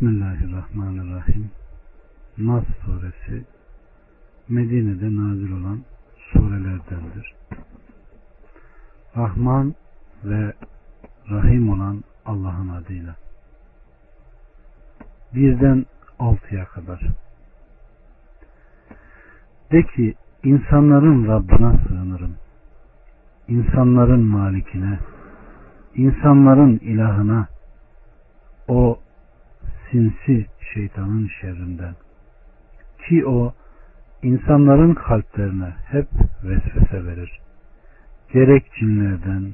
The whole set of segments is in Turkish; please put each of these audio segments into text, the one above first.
Bismillahirrahmanirrahim. Nas suresi Medine'de nazil olan surelerdendir. Rahman ve Rahim olan Allah'ın adıyla. Birden altıya kadar. De ki insanların Rabbına sığınırım. İnsanların malikine, insanların ilahına, o sinsi şeytanın şerrinden. Ki o insanların kalplerine hep vesvese verir. Gerek cinlerden,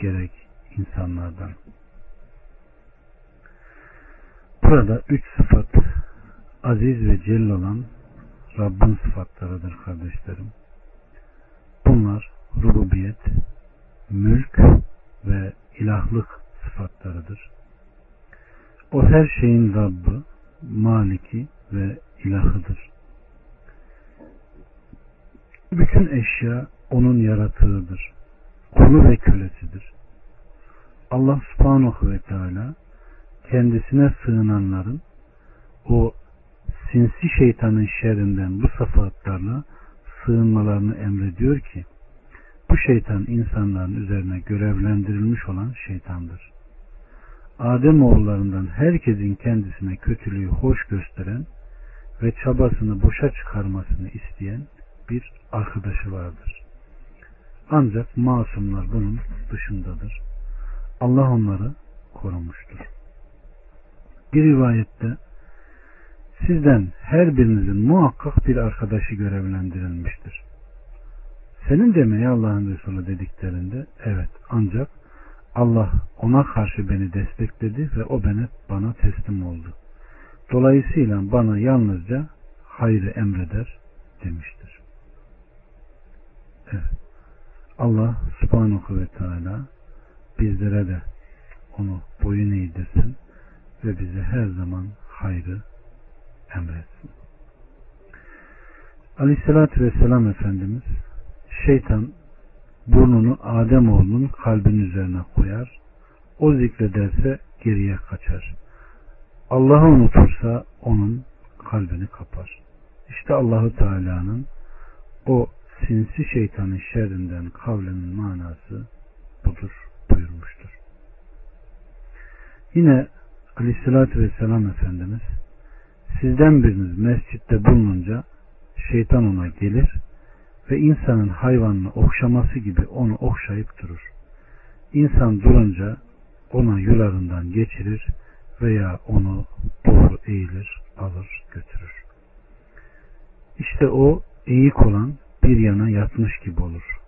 gerek insanlardan. Burada üç sıfat aziz ve celil olan Rabbin sıfatlarıdır kardeşlerim. Bunlar rububiyet, mülk ve ilahlık sıfatlarıdır. O her şeyin Rabbi, maliki ve ilahıdır. Bütün eşya onun yaratığıdır. Kulu ve kölesidir. Allah subhanahu ve teala kendisine sığınanların o sinsi şeytanın şerrinden bu sıfatlarla sığınmalarını emrediyor ki bu şeytan insanların üzerine görevlendirilmiş olan şeytandır. Adem oğullarından herkesin kendisine kötülüğü hoş gösteren ve çabasını boşa çıkarmasını isteyen bir arkadaşı vardır. Ancak masumlar bunun dışındadır. Allah onları korumuştur. Bir rivayette sizden her birinizin muhakkak bir arkadaşı görevlendirilmiştir. Senin de mi Allah'ın Resulü dediklerinde evet ancak Allah ona karşı beni destekledi ve o bana, bana teslim oldu. Dolayısıyla bana yalnızca hayrı emreder demiştir. Evet. Allah subhanahu ve teala bizlere de onu boyun eğdirsin ve bize her zaman hayrı emretsin. Aleyhissalatü vesselam Efendimiz şeytan burnunu Ademoğlunun kalbinin üzerine koyar. O zikrederse geriye kaçar. Allah'ı unutursa onun kalbini kapar. İşte Allahu Teala'nın o sinsi şeytanın şerrinden kavlinin manası budur buyurmuştur. Yine Aleyhisselatü Vesselam Efendimiz sizden biriniz mescitte bulununca şeytan ona gelir ve insanın hayvanını okşaması gibi onu okşayıp durur. İnsan durunca ona yularından geçirir veya onu doğru eğilir, alır, götürür. İşte o eğik olan bir yana yatmış gibi olur.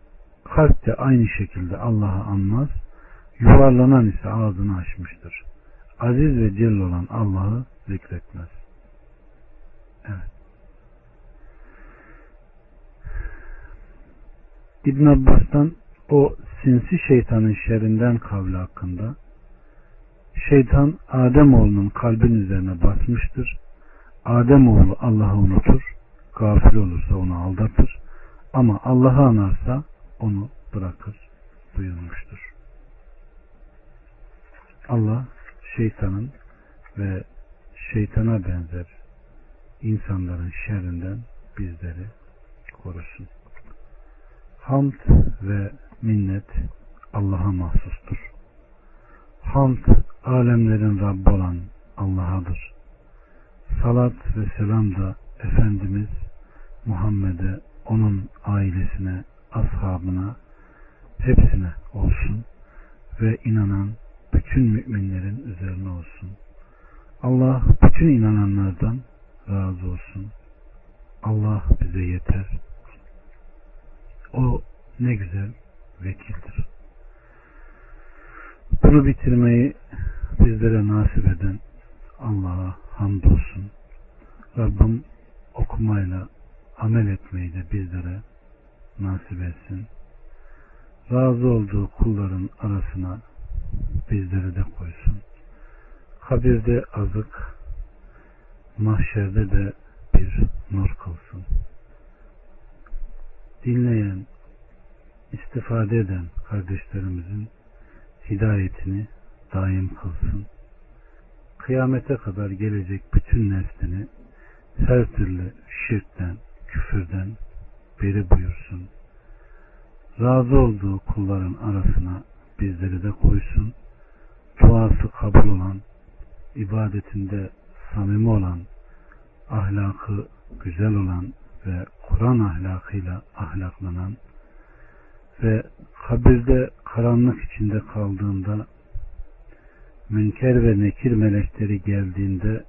Kalp de aynı şekilde Allah'ı anmaz, yuvarlanan ise ağzını açmıştır. Aziz ve celil olan Allah'ı zikretmez. Evet. İbn Abbas'tan o sinsi şeytanın şerrinden kavli hakkında şeytan Ademoğlunun kalbin üzerine basmıştır. Ademoğlu Allah'ı unutur, gafil olursa onu aldatır ama Allah'ı anarsa onu bırakır buyurmuştur. Allah şeytanın ve şeytana benzer insanların şerrinden bizleri korusun. Hamd ve minnet Allah'a mahsustur. Hamd alemlerin Rabbi olan Allah'adır. Salat ve selam da Efendimiz Muhammed'e, onun ailesine, ashabına, hepsine olsun ve inanan bütün müminlerin üzerine olsun. Allah bütün inananlardan razı olsun. Allah bize yeter. Ne güzel vekildir. Bunu bitirmeyi bizlere nasip eden Allah'a hamdolsun. Rabbim okumayla amel etmeyi de bizlere nasip etsin. Razı olduğu kulların arasına bizleri de koysun. Kabirde azık, mahşerde de bir nur kılsın dinleyen, istifade eden kardeşlerimizin hidayetini daim kılsın. kıyamete kadar gelecek bütün neslini her türlü şirkten, küfürden beri buyursun. Razı olduğu kulların arasına bizleri de koysun. Duası kabul olan, ibadetinde samimi olan, ahlakı güzel olan ve Kur'an ahlakıyla ahlaklanan ve kabirde karanlık içinde kaldığında münker ve nekir melekleri geldiğinde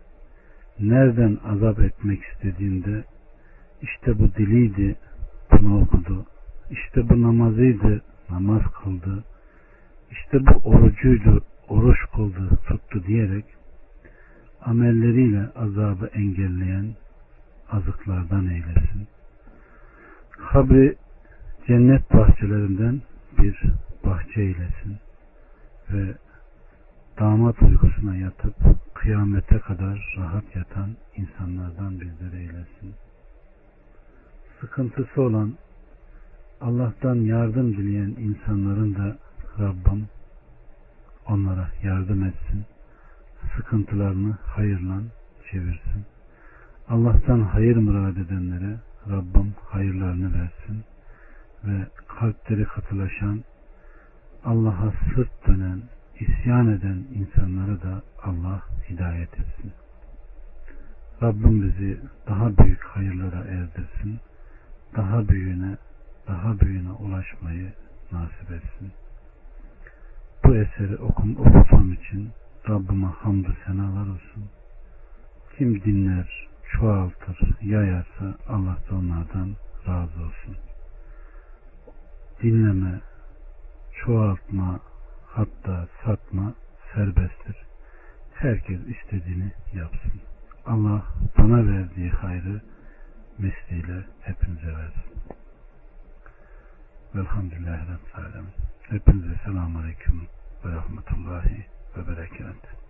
nereden azap etmek istediğinde işte bu diliydi bunu okudu işte bu namazıydı namaz kıldı işte bu orucuydu oruç kıldı tuttu diyerek amelleriyle azabı engelleyen azıklardan eylesin. Kabri cennet bahçelerinden bir bahçe eylesin ve damat uykusuna yatıp kıyamete kadar rahat yatan insanlardan bizleri eylesin. Sıkıntısı olan Allah'tan yardım dileyen insanların da Rabbim onlara yardım etsin. Sıkıntılarını hayırla çevirsin. Allah'tan hayır murad edenlere Rabbim hayırlarını versin ve kalpleri katılaşan Allah'a sırt dönen isyan eden insanlara da Allah hidayet etsin. Rabbim bizi daha büyük hayırlara erdirsin. Daha büyüğüne, daha büyüğüne ulaşmayı nasip etsin. Bu eseri okum, okutum için Rabbime hamdü senalar olsun. Kim dinler, çoğaltır, yayarsa Allah da onlardan razı olsun. Dinleme, çoğaltma, hatta satma serbesttir. Herkes istediğini yapsın. Allah bana verdiği hayrı misliyle hepinize versin. Velhamdülillahi Rabbil. Hepinize selamun aleyküm ve rahmetullahi ve berekat.